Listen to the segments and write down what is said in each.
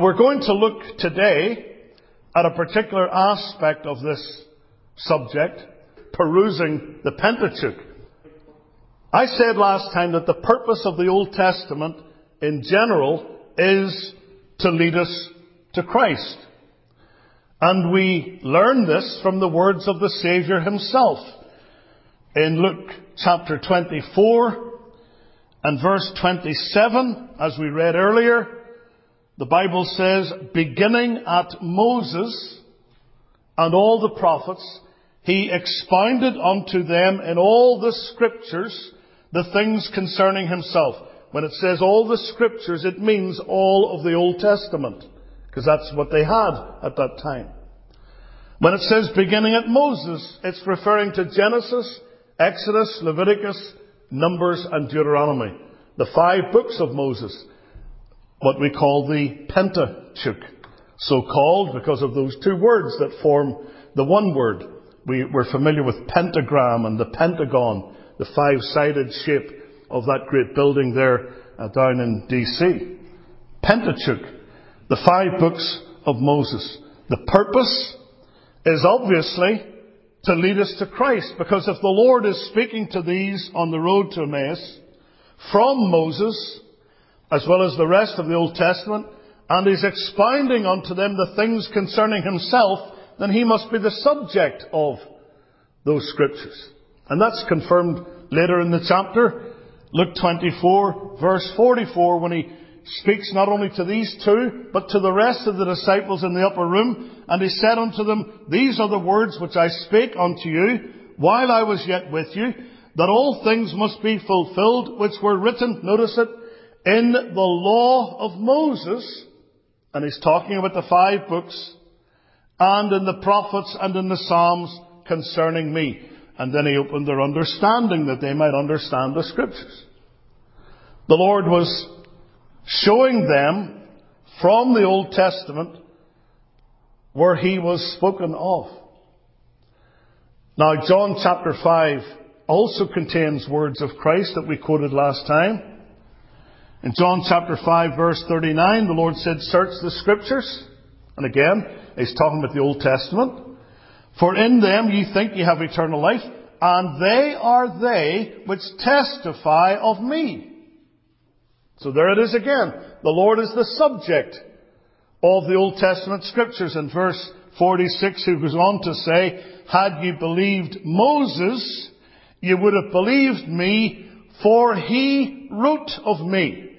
We're going to look today at a particular aspect of this subject, perusing the Pentateuch. I said last time that the purpose of the Old Testament in general is to lead us to Christ. And we learn this from the words of the Saviour himself. In Luke chapter 24 and verse 27, as we read earlier, the Bible says, beginning at Moses and all the prophets, he expounded unto them in all the scriptures the things concerning himself. When it says all the scriptures, it means all of the Old Testament, because that's what they had at that time. When it says beginning at Moses, it's referring to Genesis, Exodus, Leviticus, Numbers, and Deuteronomy. The five books of Moses what we call the Pentateuch. So called because of those two words that form the one word. We, we're familiar with pentagram and the pentagon, the five-sided shape of that great building there uh, down in DC. Pentateuch, the five books of Moses. The purpose is obviously to lead us to Christ, because if the Lord is speaking to these on the road to Emmaus from Moses, as well as the rest of the Old Testament, and he's expounding unto them the things concerning himself, then he must be the subject of those scriptures. And that's confirmed later in the chapter, Luke 24, verse 44, when he speaks not only to these two, but to the rest of the disciples in the upper room, and he said unto them, These are the words which I spake unto you while I was yet with you, that all things must be fulfilled which were written, notice it, in the law of Moses, and he's talking about the five books, and in the prophets and in the Psalms concerning me. And then he opened their understanding that they might understand the scriptures. The Lord was showing them from the Old Testament where he was spoken of. Now, John chapter 5 also contains words of Christ that we quoted last time. In John chapter 5 verse 39, the Lord said, search the scriptures. And again, he's talking about the Old Testament. For in them ye think ye have eternal life, and they are they which testify of me. So there it is again. The Lord is the subject of the Old Testament scriptures. In verse 46, he goes on to say, Had ye believed Moses, ye would have believed me, for he wrote of me.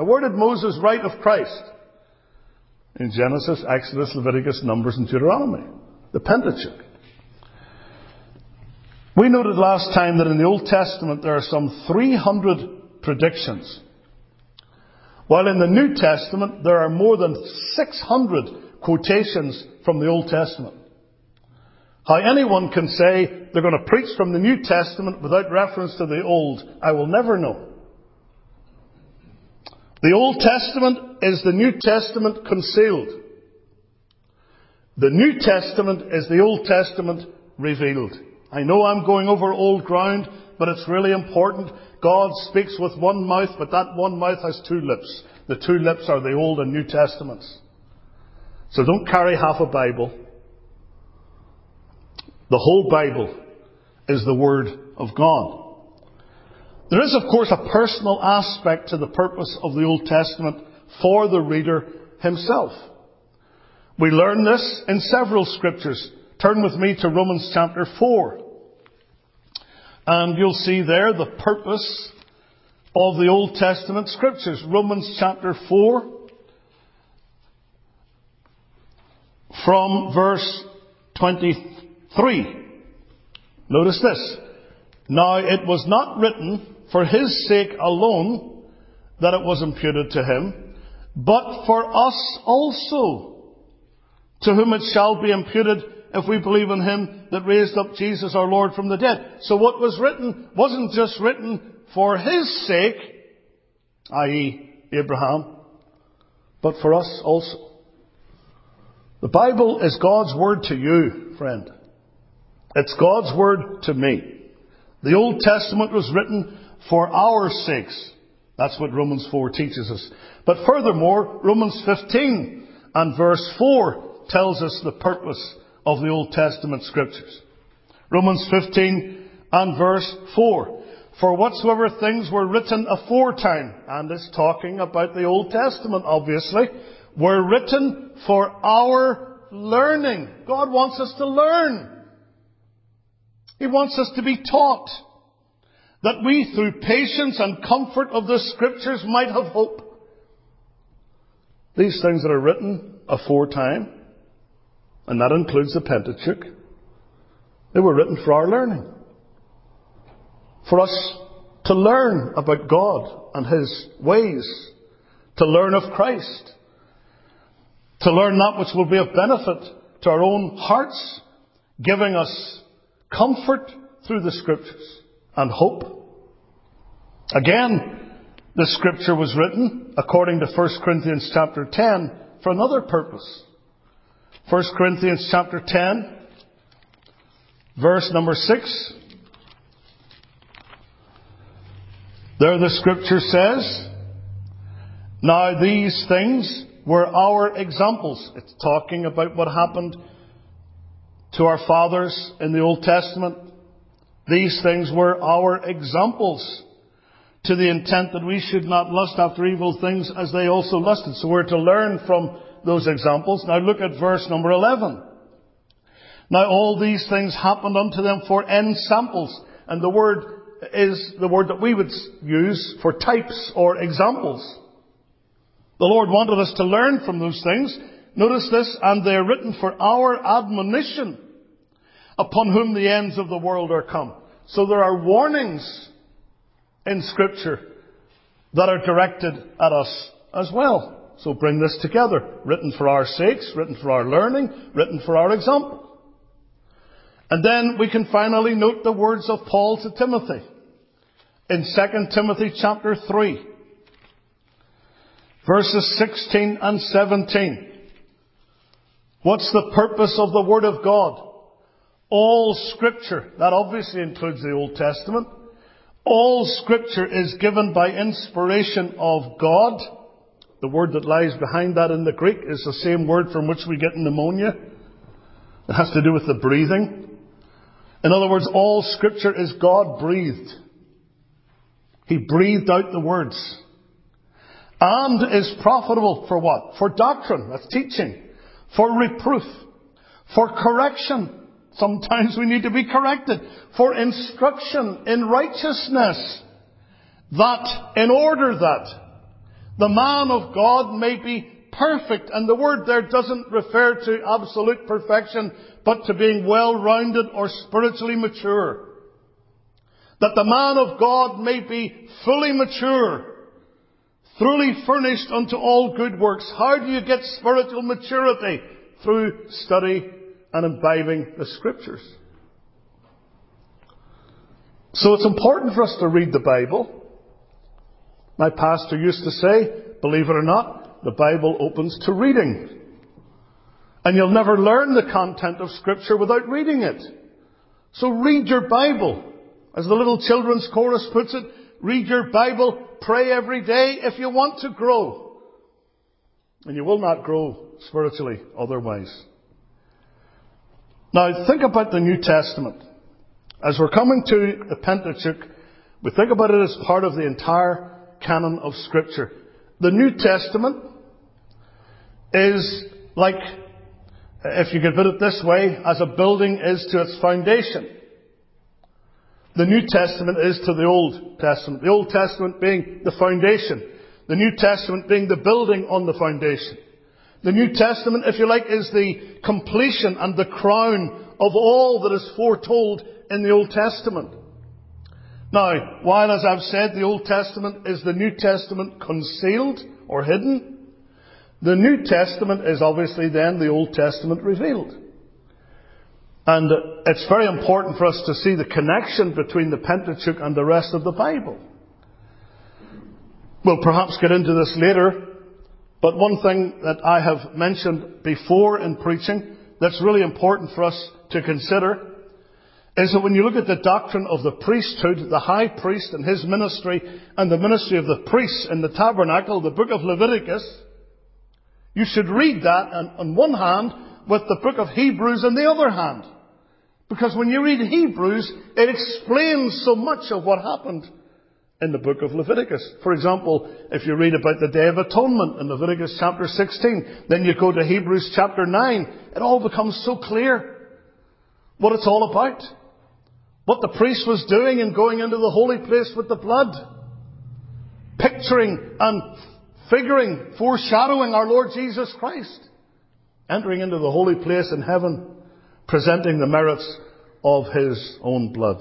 Now, where did Moses write of Christ? In Genesis, Exodus, Leviticus, Numbers, and Deuteronomy. The Pentateuch. We noted last time that in the Old Testament there are some 300 predictions. While in the New Testament there are more than 600 quotations from the Old Testament. How anyone can say they're going to preach from the New Testament without reference to the Old, I will never know. The Old Testament is the New Testament concealed. The New Testament is the Old Testament revealed. I know I'm going over old ground, but it's really important. God speaks with one mouth, but that one mouth has two lips. The two lips are the Old and New Testaments. So don't carry half a Bible. The whole Bible is the Word of God. There is, of course, a personal aspect to the purpose of the Old Testament for the reader himself. We learn this in several scriptures. Turn with me to Romans chapter 4. And you'll see there the purpose of the Old Testament scriptures. Romans chapter 4 from verse 23. Notice this. Now it was not written for his sake alone that it was imputed to him, but for us also, to whom it shall be imputed if we believe in him that raised up Jesus our Lord from the dead. So what was written wasn't just written for his sake, i.e. Abraham, but for us also. The Bible is God's word to you, friend. It's God's word to me. The Old Testament was written for our sakes. That's what Romans 4 teaches us. But furthermore, Romans 15 and verse 4 tells us the purpose of the Old Testament scriptures. Romans 15 and verse 4. For whatsoever things were written aforetime, and it's talking about the Old Testament obviously, were written for our learning. God wants us to learn. He wants us to be taught that we through patience and comfort of the scriptures might have hope. These things that are written aforetime, and that includes the Pentateuch, they were written for our learning. For us to learn about God and His ways, to learn of Christ, to learn that which will be of benefit to our own hearts, giving us comfort through the Scriptures and hope. Again, the Scripture was written, according to 1 Corinthians chapter 10, for another purpose. 1 Corinthians chapter 10, verse number 6. There the Scripture says, Now these things were our examples. It's talking about what happened to our fathers in the Old Testament. These things were our examples to the intent that we should not lust after evil things as they also lusted. So we're to learn from those examples. Now look at verse number 11. Now all these things happened unto them for ensamples. And the word is the word that we would use for types or examples. The Lord wanted us to learn from those things. Notice this, and they are written for our admonition upon whom the ends of the world are come. So there are warnings in scripture that are directed at us as well. So bring this together. Written for our sakes, written for our learning, written for our example. And then we can finally note the words of Paul to Timothy in 2 Timothy chapter 3 verses 16 and 17. What's the purpose of the Word of God? All Scripture, that obviously includes the Old Testament, all Scripture is given by inspiration of God. The word that lies behind that in the Greek is the same word from which we get pneumonia. It has to do with the breathing. In other words, all Scripture is God breathed. He breathed out the words. And is profitable for what? For doctrine, that's teaching. For reproof. For correction. Sometimes we need to be corrected. For instruction in righteousness. That, in order that the man of God may be perfect. And the word there doesn't refer to absolute perfection, but to being well-rounded or spiritually mature. That the man of God may be fully mature, Truly furnished unto all good works. How do you get spiritual maturity? Through study and imbibing the scriptures. So it's important for us to read the Bible. My pastor used to say, believe it or not, the Bible opens to reading. And you'll never learn the content of scripture without reading it. So read your Bible. As the little children's chorus puts it, read your Bible, pray every day if you want to grow. And you will not grow spiritually otherwise. Now think about the New Testament. As we're coming to the Pentateuch, we think about it as part of the entire canon of Scripture. The New Testament is like, if you could put it this way, as a building is to its foundation the New Testament is to the Old Testament. The Old Testament being the foundation. The New Testament being the building on the foundation. The New Testament, if you like, is the completion and the crown of all that is foretold in the Old Testament. Now, while as I've said, the Old Testament is the New Testament concealed or hidden, the New Testament is obviously then the Old Testament revealed. And it's very important for us to see the connection between the Pentateuch and the rest of the Bible. We'll perhaps get into this later, but one thing that I have mentioned before in preaching that's really important for us to consider is that when you look at the doctrine of the priesthood, the high priest and his ministry, and the ministry of the priests in the tabernacle, the book of Leviticus, you should read that on, on one hand with the book of Hebrews on the other hand. Because when you read Hebrews, it explains so much of what happened in the book of Leviticus. For example, if you read about the Day of Atonement in Leviticus chapter 16, then you go to Hebrews chapter 9, it all becomes so clear what it's all about. What the priest was doing in going into the holy place with the blood. Picturing and figuring, foreshadowing our Lord Jesus Christ. Entering into the holy place in heaven presenting the merits of his own blood.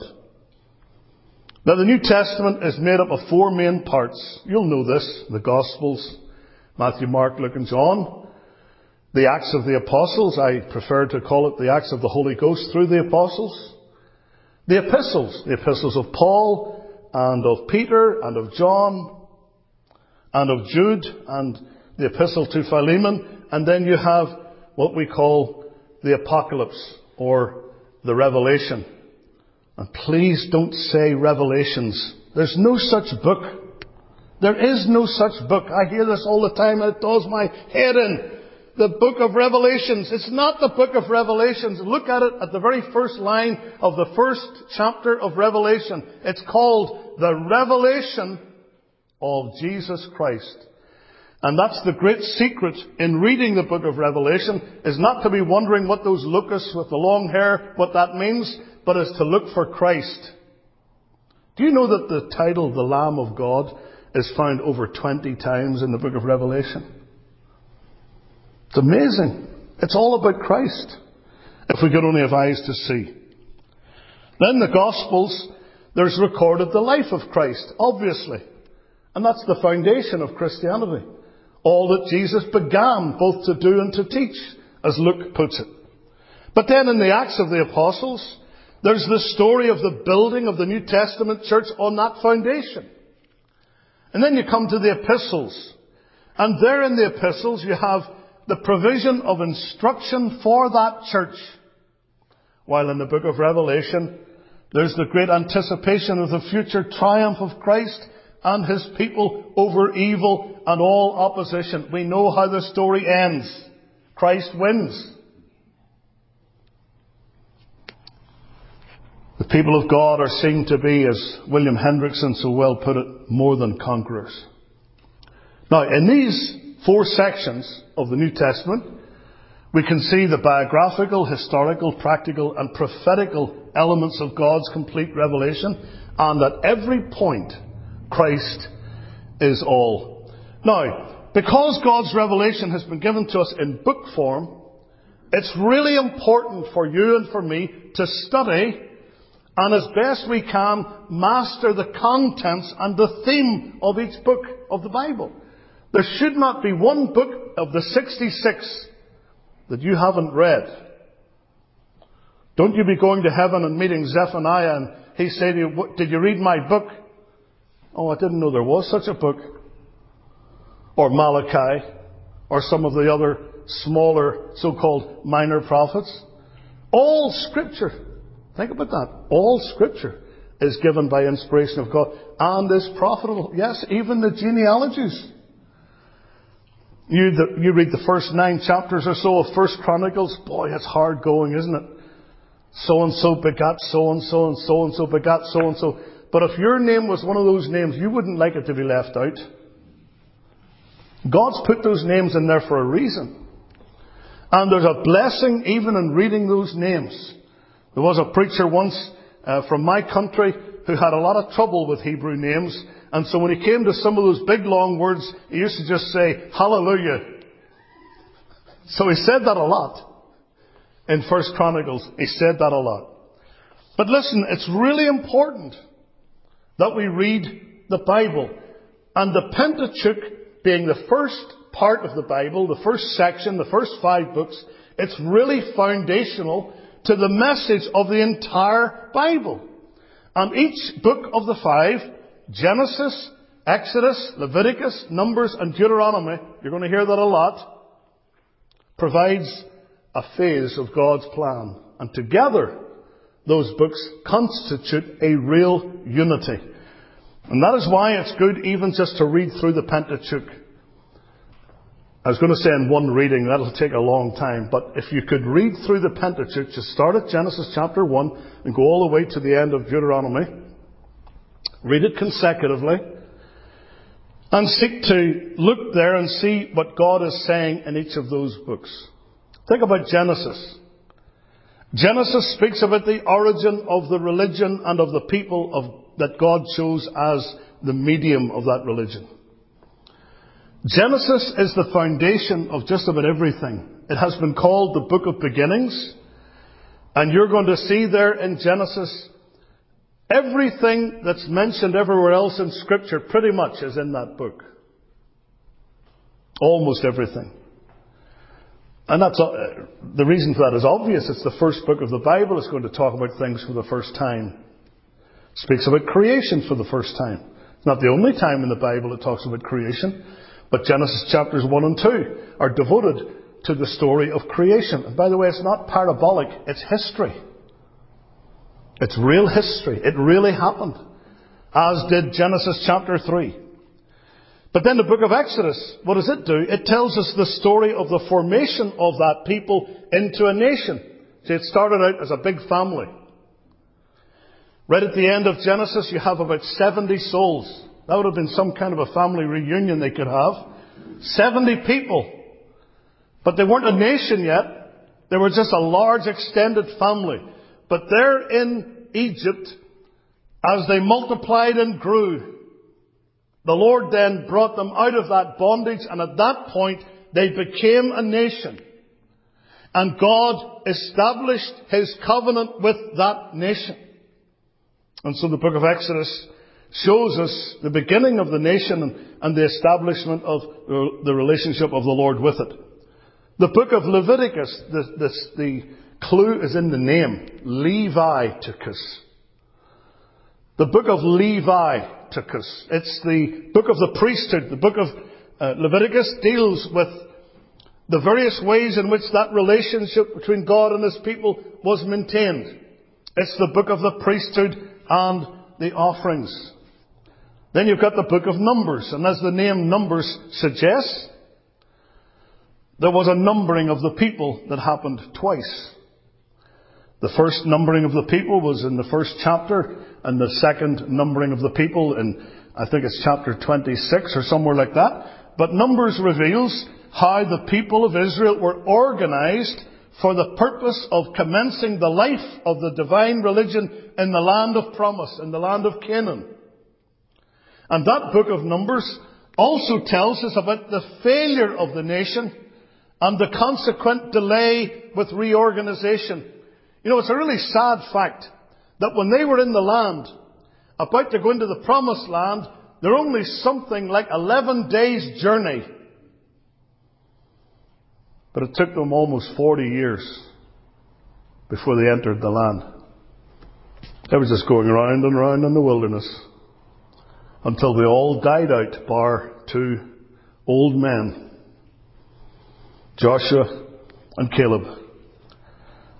Now the New Testament is made up of four main parts. You'll know this. The Gospels, Matthew, Mark, Luke and John. The Acts of the Apostles, I prefer to call it the Acts of the Holy Ghost through the Apostles. The Epistles, the Epistles of Paul and of Peter and of John and of Jude and the Epistle to Philemon. And then you have what we call the Apocalypse or the Revelation. And please don't say Revelations. There's no such book. There is no such book. I hear this all the time and it does my head in. The book of Revelations. It's not the book of Revelations. Look at it at the very first line of the first chapter of Revelation. It's called the Revelation of Jesus Christ. And that's the great secret in reading the book of Revelation, is not to be wondering what those locusts with the long hair, what that means, but is to look for Christ. Do you know that the title, the Lamb of God, is found over 20 times in the book of Revelation? It's amazing. It's all about Christ. If we could only have eyes to see. Then the Gospels, there's recorded the life of Christ, obviously. And that's the foundation of Christianity all that Jesus began both to do and to teach, as Luke puts it. But then in the Acts of the Apostles, there's the story of the building of the New Testament church on that foundation. And then you come to the epistles. And there in the epistles you have the provision of instruction for that church. While in the book of Revelation, there's the great anticipation of the future triumph of Christ and his people over evil and all opposition. We know how the story ends. Christ wins. The people of God are seen to be, as William Hendriksen so well put it, more than conquerors. Now, in these four sections of the New Testament, we can see the biographical, historical, practical, and prophetical elements of God's complete revelation, and at every point, Christ is all. Now, because God's revelation has been given to us in book form, it's really important for you and for me to study and as best we can master the contents and the theme of each book of the Bible. There should not be one book of the 66 that you haven't read. Don't you be going to heaven and meeting Zephaniah and he say to you, did you read my book? Oh, I didn't know there was such a book. Or Malachi, or some of the other smaller so-called minor prophets. All scripture, think about that, all scripture is given by inspiration of God and is profitable. Yes, even the genealogies. You, the, you read the first nine chapters or so of First Chronicles, boy, it's hard going, isn't it? So and so begat so and so and so and so begat so and so. But if your name was one of those names, you wouldn't like it to be left out. God's put those names in there for a reason. And there's a blessing even in reading those names. There was a preacher once uh, from my country who had a lot of trouble with Hebrew names. And so when he came to some of those big long words, he used to just say, Hallelujah. So he said that a lot. In First Chronicles, he said that a lot. But listen, it's really important that we read the Bible. And the Pentateuch being the first part of the Bible, the first section, the first five books, it's really foundational to the message of the entire Bible. And each book of the five, Genesis, Exodus, Leviticus, Numbers, and Deuteronomy, you're going to hear that a lot, provides a phase of God's plan. And together, those books constitute a real unity. And that is why it's good even just to read through the Pentateuch. I was going to say in one reading, that'll take a long time, but if you could read through the Pentateuch, just start at Genesis chapter 1 and go all the way to the end of Deuteronomy, read it consecutively, and seek to look there and see what God is saying in each of those books. Think about Genesis. Genesis speaks about the origin of the religion and of the people of, that God chose as the medium of that religion. Genesis is the foundation of just about everything. It has been called the book of beginnings. And you're going to see there in Genesis everything that's mentioned everywhere else in scripture pretty much is in that book. Almost everything. And that's, uh, the reason for that is obvious. It's the first book of the Bible. It's going to talk about things for the first time. It speaks about creation for the first time. It's not the only time in the Bible it talks about creation, but Genesis chapters 1 and 2 are devoted to the story of creation. And by the way, it's not parabolic, it's history. It's real history. It really happened. As did Genesis chapter 3. But then the book of Exodus, what does it do? It tells us the story of the formation of that people into a nation. See, it started out as a big family. Right at the end of Genesis, you have about 70 souls. That would have been some kind of a family reunion they could have. 70 people. But they weren't a nation yet. They were just a large extended family. But there in Egypt, as they multiplied and grew, the Lord then brought them out of that bondage, and at that point, they became a nation. And God established His covenant with that nation. And so the book of Exodus shows us the beginning of the nation and the establishment of the relationship of the Lord with it. The book of Leviticus, the, the, the clue is in the name. Leviticus. The book of Levi Leviticus. It's the book of the priesthood. The book of uh, Leviticus deals with the various ways in which that relationship between God and His people was maintained. It's the book of the priesthood and the offerings. Then you've got the book of Numbers, and as the name Numbers suggests, there was a numbering of the people that happened twice. The first numbering of the people was in the first chapter, and the second numbering of the people in, I think it's chapter 26 or somewhere like that. But Numbers reveals how the people of Israel were organized for the purpose of commencing the life of the divine religion in the land of promise, in the land of Canaan. And that book of Numbers also tells us about the failure of the nation and the consequent delay with reorganization. You know, it's a really sad fact that when they were in the land, about to go into the promised land, they're only something like 11 days journey. But it took them almost 40 years before they entered the land. They were just going around and around in the wilderness until they all died out, bar two old men, Joshua and Caleb.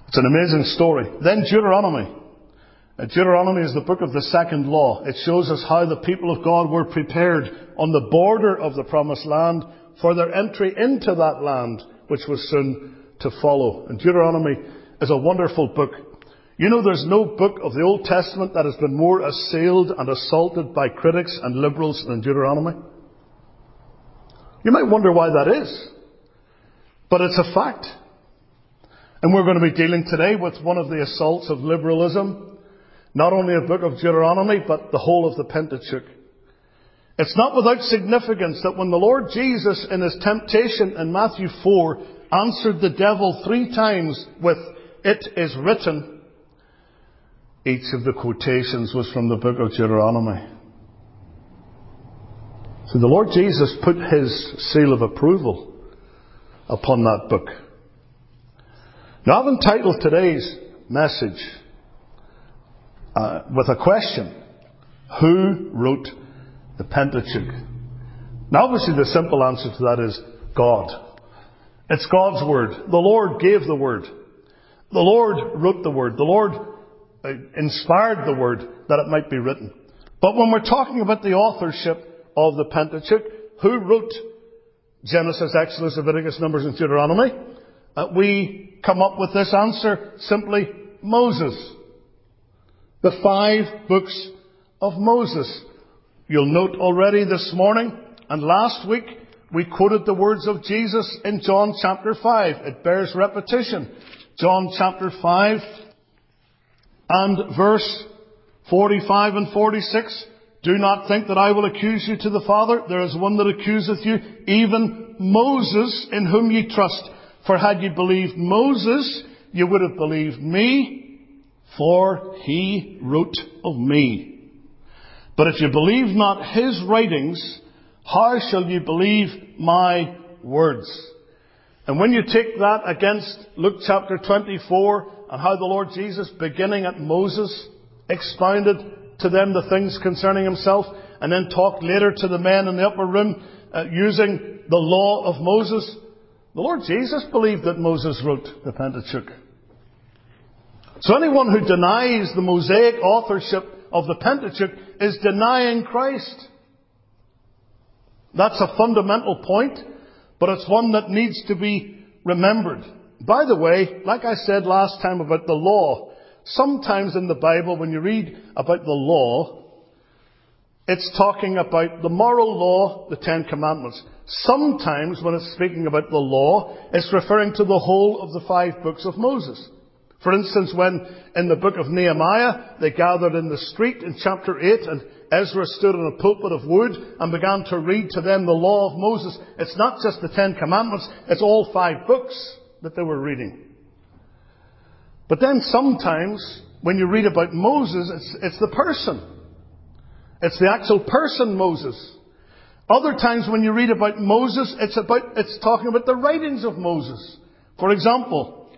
It's an amazing story. Then Deuteronomy. Deuteronomy is the book of the second law. It shows us how the people of God were prepared on the border of the promised land for their entry into that land, which was soon to follow. And Deuteronomy is a wonderful book. You know, there's no book of the Old Testament that has been more assailed and assaulted by critics and liberals than Deuteronomy. You might wonder why that is. But it's a fact. And we're going to be dealing today with one of the assaults of liberalism not only a book of Deuteronomy, but the whole of the Pentateuch. It's not without significance that when the Lord Jesus in his temptation in Matthew 4 answered the devil three times with, it is written, each of the quotations was from the book of Deuteronomy. So the Lord Jesus put his seal of approval upon that book. Now I've entitled today's message, uh, with a question. Who wrote the Pentateuch? Now obviously the simple answer to that is God. It's God's Word. The Lord gave the Word. The Lord wrote the Word. The Lord inspired the Word that it might be written. But when we're talking about the authorship of the Pentateuch, who wrote Genesis, Exodus, Leviticus, Numbers, and Deuteronomy, uh, we come up with this answer simply Moses. The five books of Moses. You'll note already this morning and last week we quoted the words of Jesus in John chapter 5. It bears repetition. John chapter 5 and verse 45 and 46. Do not think that I will accuse you to the Father. There is one that accuseth you, even Moses, in whom ye trust. For had ye believed Moses, you would have believed me, for he wrote of me. But if you believe not his writings, how shall you believe my words? And when you take that against Luke chapter 24 and how the Lord Jesus, beginning at Moses, expounded to them the things concerning himself, and then talked later to the men in the upper room uh, using the law of Moses. The Lord Jesus believed that Moses wrote the Pentateuch. So anyone who denies the Mosaic authorship of the Pentateuch is denying Christ. That's a fundamental point, but it's one that needs to be remembered. By the way, like I said last time about the law, sometimes in the Bible when you read about the law, it's talking about the moral law, the Ten Commandments. Sometimes when it's speaking about the law, it's referring to the whole of the five books of Moses. For instance, when in the book of Nehemiah, they gathered in the street in chapter 8 and Ezra stood on a pulpit of wood and began to read to them the law of Moses. It's not just the Ten Commandments, it's all five books that they were reading. But then sometimes, when you read about Moses, it's, it's the person. It's the actual person Moses. Other times when you read about Moses, it's about, it's talking about the writings of Moses. For example,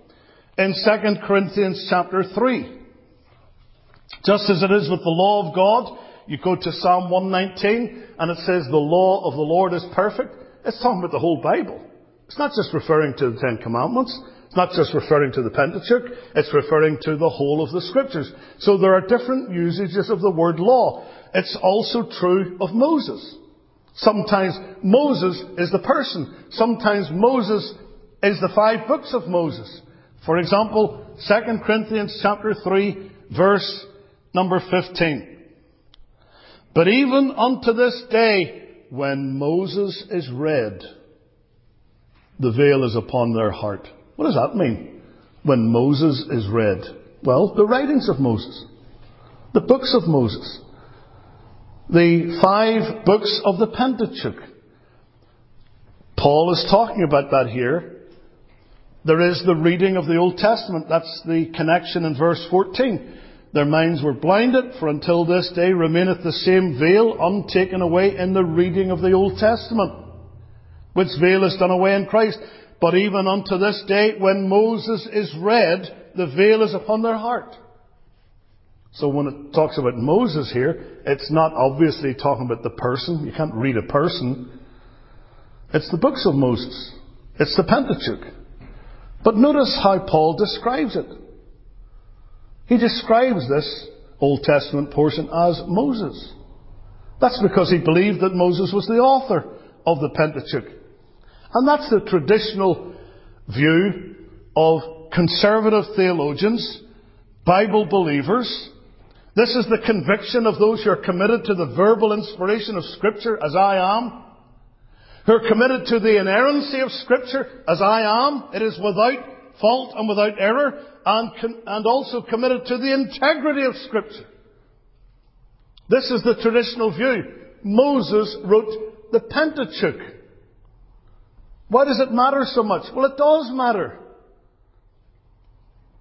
in 2 Corinthians chapter 3, just as it is with the law of God, you go to Psalm 119 and it says the law of the Lord is perfect. It's talking about the whole Bible. It's not just referring to the Ten Commandments. It's not just referring to the Pentateuch. It's referring to the whole of the Scriptures. So there are different usages of the word law. It's also true of Moses. Sometimes Moses is the person. Sometimes Moses is the five books of Moses. For example, 2 Corinthians chapter 3 verse number 15. But even unto this day, when Moses is read, the veil is upon their heart. What does that mean? When Moses is read? Well, the writings of Moses. The books of Moses. The five books of the Pentateuch. Paul is talking about that here. There is the reading of the Old Testament. That's the connection in verse 14. Their minds were blinded, for until this day remaineth the same veil untaken away in the reading of the Old Testament, which veil is done away in Christ. But even unto this day, when Moses is read, the veil is upon their heart. So when it talks about Moses here, it's not obviously talking about the person. You can't read a person. It's the books of Moses. It's the Pentateuch. But notice how Paul describes it. He describes this Old Testament portion as Moses. That's because he believed that Moses was the author of the Pentateuch. And that's the traditional view of conservative theologians, Bible believers. This is the conviction of those who are committed to the verbal inspiration of Scripture, as I am. Who are committed to the inerrancy of Scripture, as I am. It is without fault and without error and, and also committed to the integrity of Scripture. This is the traditional view. Moses wrote the Pentateuch. Why does it matter so much? Well, it does matter.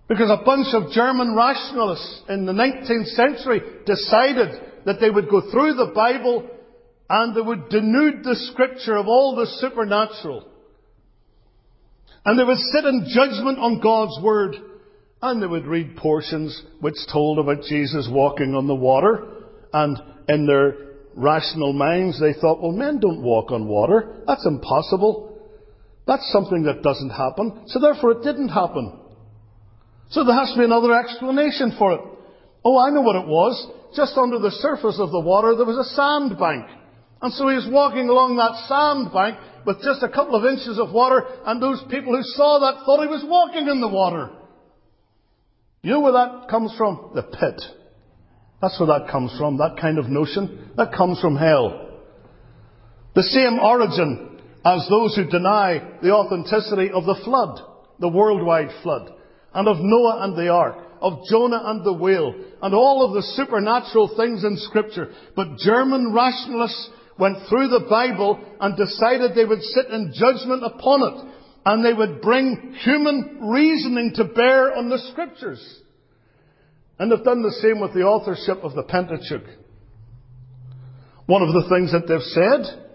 Because a bunch of German rationalists in the 19th century decided that they would go through the Bible and they would denude the scripture of all the supernatural. And they would sit in judgment on God's Word. And they would read portions which told about Jesus walking on the water. And in their rational minds, they thought, well, men don't walk on water. That's impossible. That's something that doesn't happen. So therefore it didn't happen. So there has to be another explanation for it. Oh, I know what it was. Just under the surface of the water there was a sandbank. And so he was walking along that sandbank with just a couple of inches of water, and those people who saw that thought he was walking in the water. You know where that comes from? The pit. That's where that comes from, that kind of notion. That comes from hell. The same origin as those who deny the authenticity of the flood, the worldwide flood, and of Noah and the ark, of Jonah and the whale, and all of the supernatural things in scripture. But German rationalists went through the Bible and decided they would sit in judgment upon it, and they would bring human reasoning to bear on the scriptures. And they've done the same with the authorship of the Pentateuch. One of the things that they've said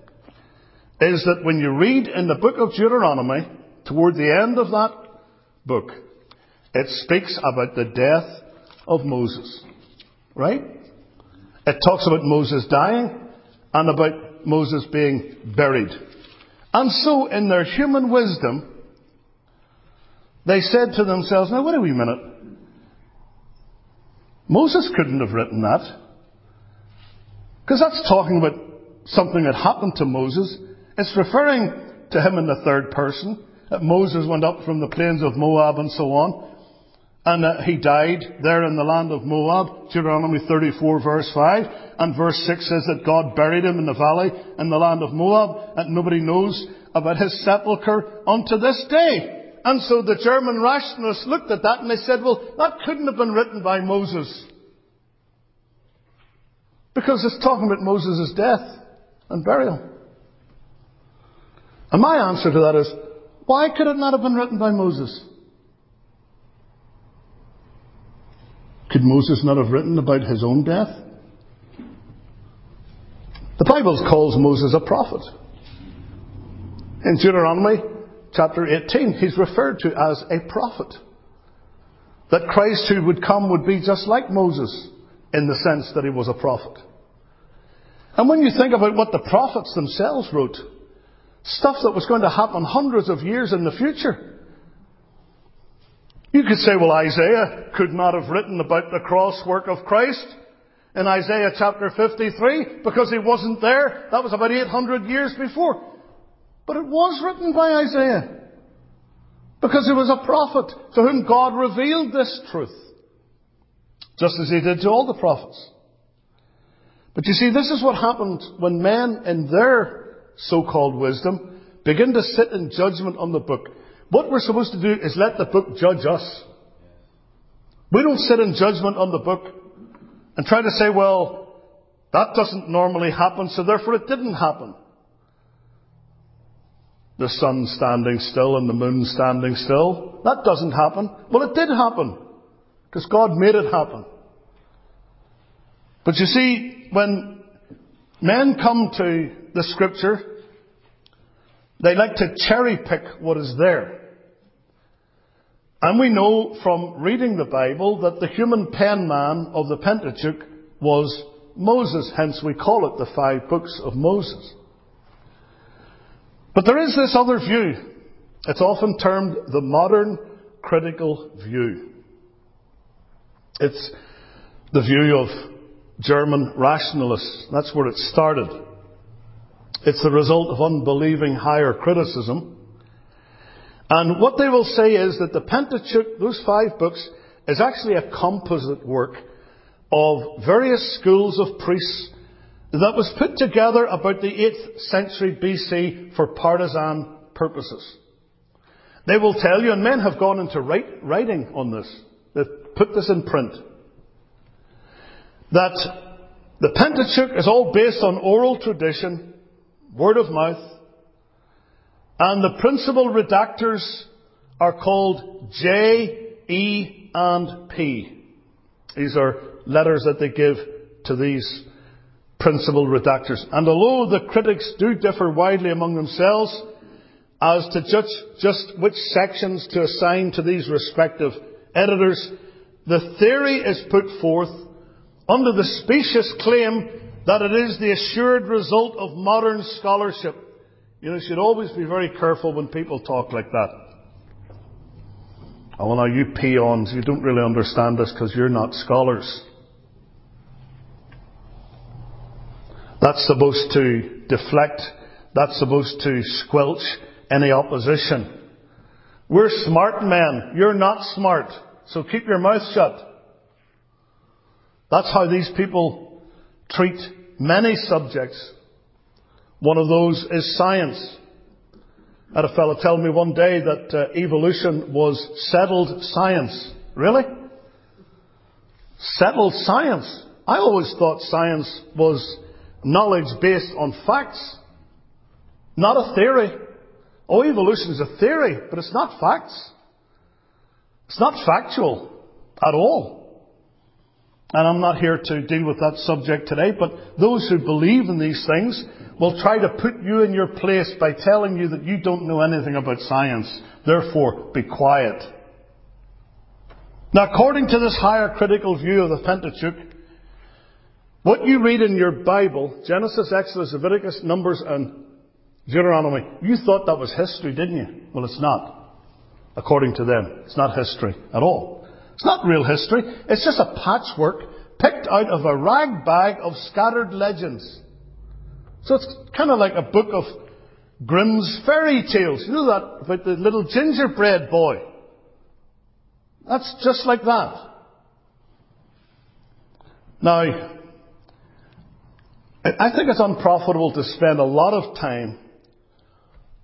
is that when you read in the book of Deuteronomy, toward the end of that book, it speaks about the death of Moses. Right? It talks about Moses dying and about Moses being buried. And so, in their human wisdom, they said to themselves, now wait a wee minute. Moses couldn't have written that. Because that's talking about something that happened to Moses. It's referring to him in the third person. That Moses went up from the plains of Moab and so on. And uh, he died there in the land of Moab, Deuteronomy 34 verse 5. And verse 6 says that God buried him in the valley in the land of Moab, and nobody knows about his sepulchre unto this day. And so the German rationalists looked at that and they said, well, that couldn't have been written by Moses. Because it's talking about Moses' death and burial. And my answer to that is, why could it not have been written by Moses? Could Moses not have written about his own death? The Bible calls Moses a prophet. In Deuteronomy chapter 18, he's referred to as a prophet. That Christ who would come would be just like Moses in the sense that he was a prophet. And when you think about what the prophets themselves wrote, Stuff that was going to happen hundreds of years in the future. You could say, well, Isaiah could not have written about the cross work of Christ in Isaiah chapter 53 because he wasn't there. That was about 800 years before. But it was written by Isaiah because he was a prophet to whom God revealed this truth. Just as he did to all the prophets. But you see, this is what happened when men in their so-called wisdom, begin to sit in judgment on the book. What we're supposed to do is let the book judge us. We don't sit in judgment on the book and try to say, well, that doesn't normally happen, so therefore it didn't happen. The sun standing still and the moon standing still. That doesn't happen. Well, it did happen. Because God made it happen. But you see, when men come to the scripture, they like to cherry pick what is there. And we know from reading the Bible that the human pen man of the Pentateuch was Moses, hence we call it the five books of Moses. But there is this other view. It's often termed the modern critical view. It's the view of German rationalists. That's where it started. It's the result of unbelieving higher criticism. And what they will say is that the Pentateuch, those five books, is actually a composite work of various schools of priests that was put together about the 8th century BC for partisan purposes. They will tell you, and men have gone into write, writing on this, they've put this in print, that the Pentateuch is all based on oral tradition word of mouth. And the principal redactors are called J, E, and P. These are letters that they give to these principal redactors. And although the critics do differ widely among themselves as to just, just which sections to assign to these respective editors, the theory is put forth under the specious claim that it is the assured result of modern scholarship. You know, you should always be very careful when people talk like that. Oh, now you peons, you don't really understand this because you're not scholars. That's supposed to deflect. That's supposed to squelch any opposition. We're smart men. You're not smart. So keep your mouth shut. That's how these people treat many subjects. One of those is science. I had a fellow tell me one day that uh, evolution was settled science. Really? Settled science. I always thought science was knowledge based on facts, not a theory. Oh, evolution is a theory, but it's not facts. It's not factual at all. And I'm not here to deal with that subject today, but those who believe in these things will try to put you in your place by telling you that you don't know anything about science. Therefore, be quiet. Now, according to this higher critical view of the Pentateuch, what you read in your Bible, Genesis, Exodus, Leviticus, Numbers, and Deuteronomy, you thought that was history, didn't you? Well, it's not. According to them. It's not history at all. It's not real history. It's just a patchwork picked out of a rag bag of scattered legends. So it's kind of like a book of Grimm's fairy tales. You know that about the little gingerbread boy? That's just like that. Now, I think it's unprofitable to spend a lot of time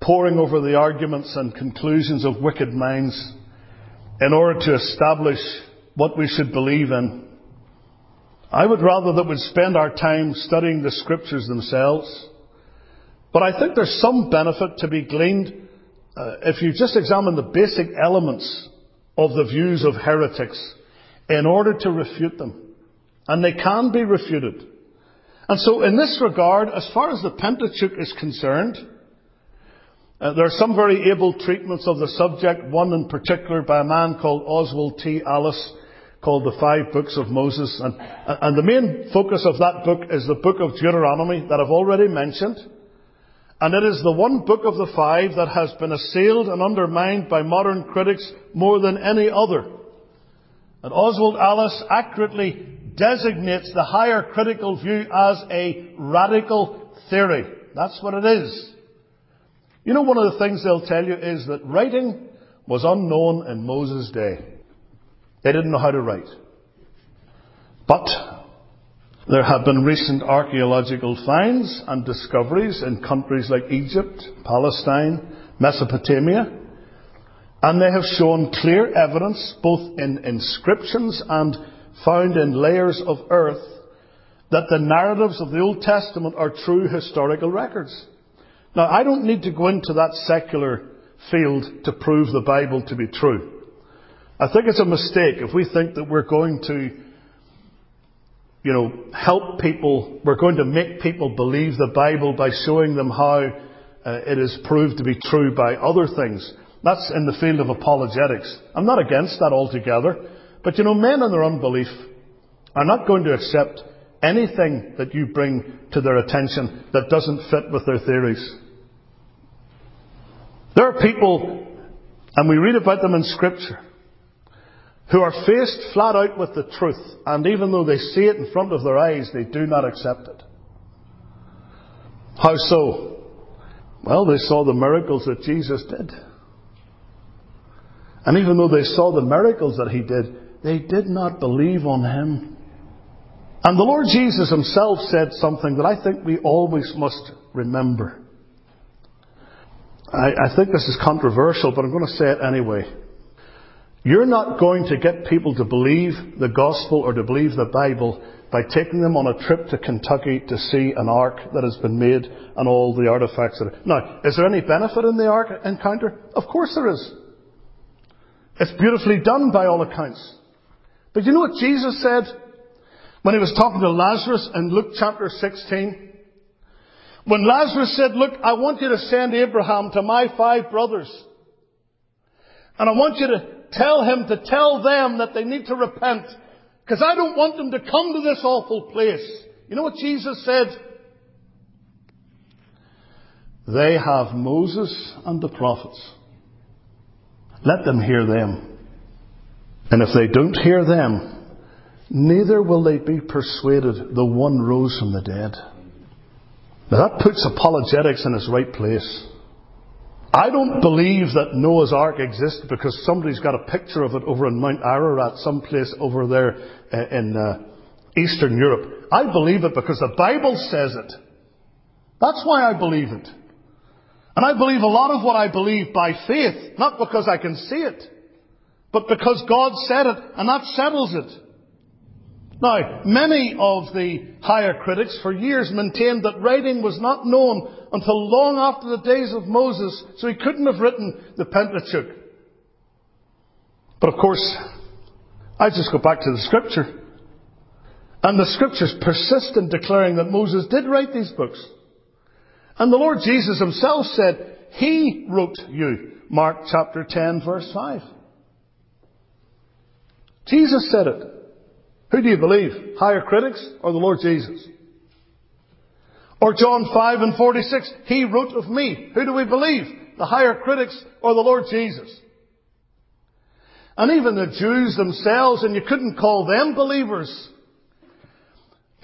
poring over the arguments and conclusions of wicked minds in order to establish what we should believe in. I would rather that we'd spend our time studying the scriptures themselves. But I think there's some benefit to be gleaned uh, if you just examine the basic elements of the views of heretics in order to refute them. And they can be refuted. And so in this regard, as far as the Pentateuch is concerned, uh, there are some very able treatments of the subject, one in particular by a man called Oswald T. Allis called The Five Books of Moses. And, and the main focus of that book is the book of Deuteronomy that I've already mentioned. And it is the one book of the five that has been assailed and undermined by modern critics more than any other. And Oswald Allis accurately designates the higher critical view as a radical theory. That's what it is. You know, one of the things they'll tell you is that writing was unknown in Moses' day. They didn't know how to write. But there have been recent archaeological finds and discoveries in countries like Egypt, Palestine, Mesopotamia, and they have shown clear evidence, both in inscriptions and found in layers of earth, that the narratives of the Old Testament are true historical records. Now, I don't need to go into that secular field to prove the Bible to be true. I think it's a mistake if we think that we're going to, you know, help people, we're going to make people believe the Bible by showing them how uh, it is proved to be true by other things. That's in the field of apologetics. I'm not against that altogether. But you know, men in their unbelief are not going to accept anything that you bring to their attention that doesn't fit with their theories. There are people, and we read about them in Scripture, who are faced flat out with the truth, and even though they see it in front of their eyes, they do not accept it. How so? Well, they saw the miracles that Jesus did. And even though they saw the miracles that he did, they did not believe on him. And the Lord Jesus himself said something that I think we always must remember. I, I think this is controversial, but I'm going to say it anyway. You're not going to get people to believe the gospel or to believe the Bible by taking them on a trip to Kentucky to see an ark that has been made and all the artifacts that are. Now, is there any benefit in the ark encounter? Of course there is. It's beautifully done by all accounts. But you know what Jesus said when he was talking to Lazarus in Luke chapter 16? When Lazarus said, look, I want you to send Abraham to my five brothers. And I want you to tell him to tell them that they need to repent. Because I don't want them to come to this awful place. You know what Jesus said? They have Moses and the prophets. Let them hear them. And if they don't hear them, neither will they be persuaded the one rose from the dead. Now that puts apologetics in its right place. I don't believe that Noah's Ark exists because somebody's got a picture of it over in Mount Ararat, someplace over there uh, in uh, Eastern Europe. I believe it because the Bible says it. That's why I believe it. And I believe a lot of what I believe by faith, not because I can see it, but because God said it, and that settles it. Now, many of the higher critics for years maintained that writing was not known until long after the days of Moses, so he couldn't have written the Pentateuch. But of course, I just go back to the scripture. And the scriptures persist in declaring that Moses did write these books. And the Lord Jesus himself said, He wrote you. Mark chapter 10 verse 5. Jesus said it. Who do you believe? Higher critics or the Lord Jesus? Or John 5 and 46, He wrote of me. Who do we believe? The higher critics or the Lord Jesus? And even the Jews themselves, and you couldn't call them believers.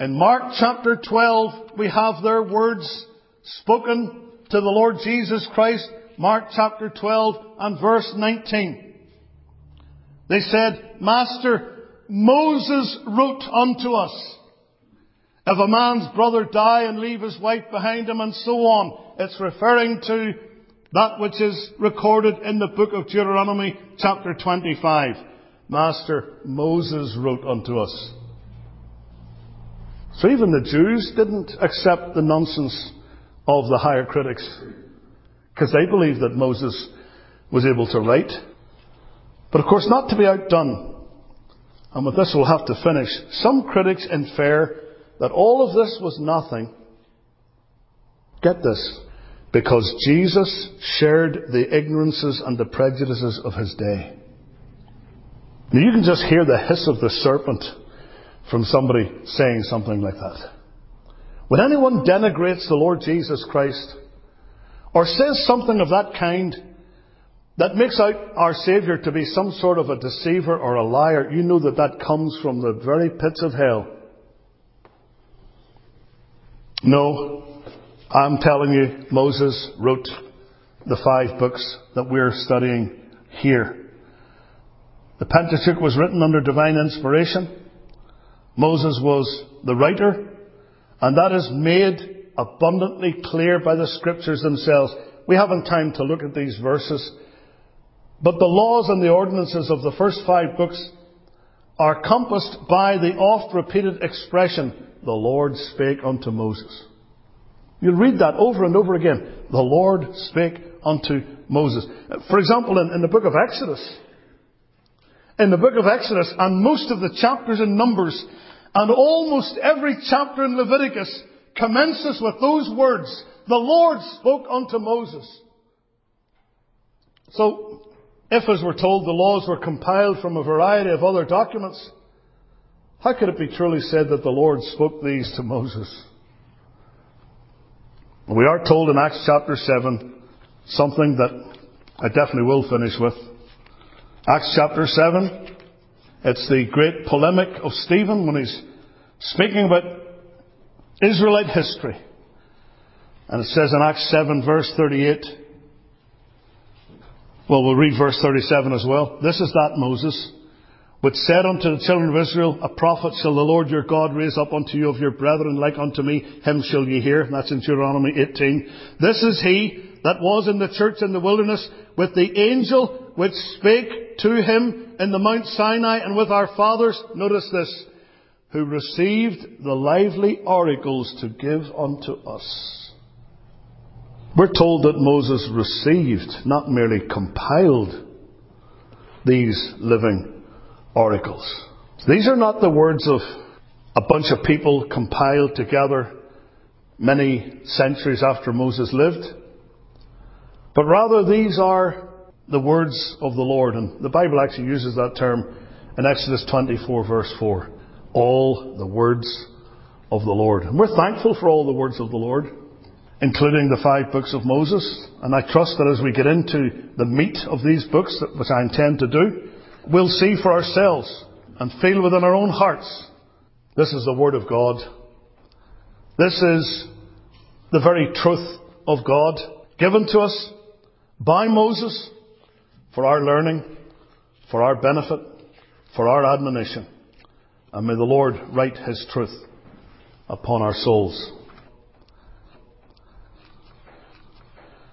In Mark chapter 12, we have their words spoken to the Lord Jesus Christ, Mark chapter 12 and verse 19. They said, Master, Moses wrote unto us, if a man's brother die and leave his wife behind him and so on, it's referring to that which is recorded in the book of Deuteronomy chapter 25. Master, Moses wrote unto us. So even the Jews didn't accept the nonsense of the higher critics because they believed that Moses was able to write. But of course, not to be outdone, and with this we'll have to finish, some critics infer that all of this was nothing. Get this. Because Jesus shared the ignorances and the prejudices of his day. Now you can just hear the hiss of the serpent from somebody saying something like that. When anyone denigrates the Lord Jesus Christ, or says something of that kind, that makes out our Saviour to be some sort of a deceiver or a liar, you know that that comes from the very pits of hell. No, I'm telling you, Moses wrote the five books that we're studying here. The Pentateuch was written under divine inspiration. Moses was the writer. And that is made abundantly clear by the scriptures themselves. We haven't time to look at these verses. But the laws and the ordinances of the first five books are compassed by the oft repeated expression, the Lord spake unto Moses. You'll read that over and over again. The Lord spake unto Moses. For example, in, in, the book of Exodus, in the book of Exodus and most of the chapters in Numbers, and almost every chapter in Leviticus commences with those words, the Lord spoke unto Moses. So, if as we're told the laws were compiled from a variety of other documents, how could it be truly said that the Lord spoke these to Moses? We are told in Acts chapter 7 something that I definitely will finish with. Acts chapter 7, it's the great polemic of Stephen when he's speaking about Israelite history. And it says in Acts 7 verse 38, well, we'll read verse 37 as well. This is that Moses, which said unto the children of Israel, A prophet shall the Lord your God raise up unto you of your brethren like unto me, him shall ye hear. That's in Deuteronomy 18. This is he that was in the church in the wilderness with the angel which spake to him in the Mount Sinai and with our fathers. Notice this. Who received the lively oracles to give unto us. We're told that Moses received, not merely compiled, these living oracles. These are not the words of a bunch of people compiled together many centuries after Moses lived. But rather, these are the words of the Lord. And the Bible actually uses that term in Exodus 24, verse 4. All the words of the Lord. And we're thankful for all the words of the Lord, including the five books of Moses. And I trust that as we get into the meat of these books, which I intend to do, we'll see for ourselves and feel within our own hearts this is the Word of God. This is the very truth of God given to us by Moses for our learning, for our benefit, for our admonition. And may the Lord write His truth upon our souls.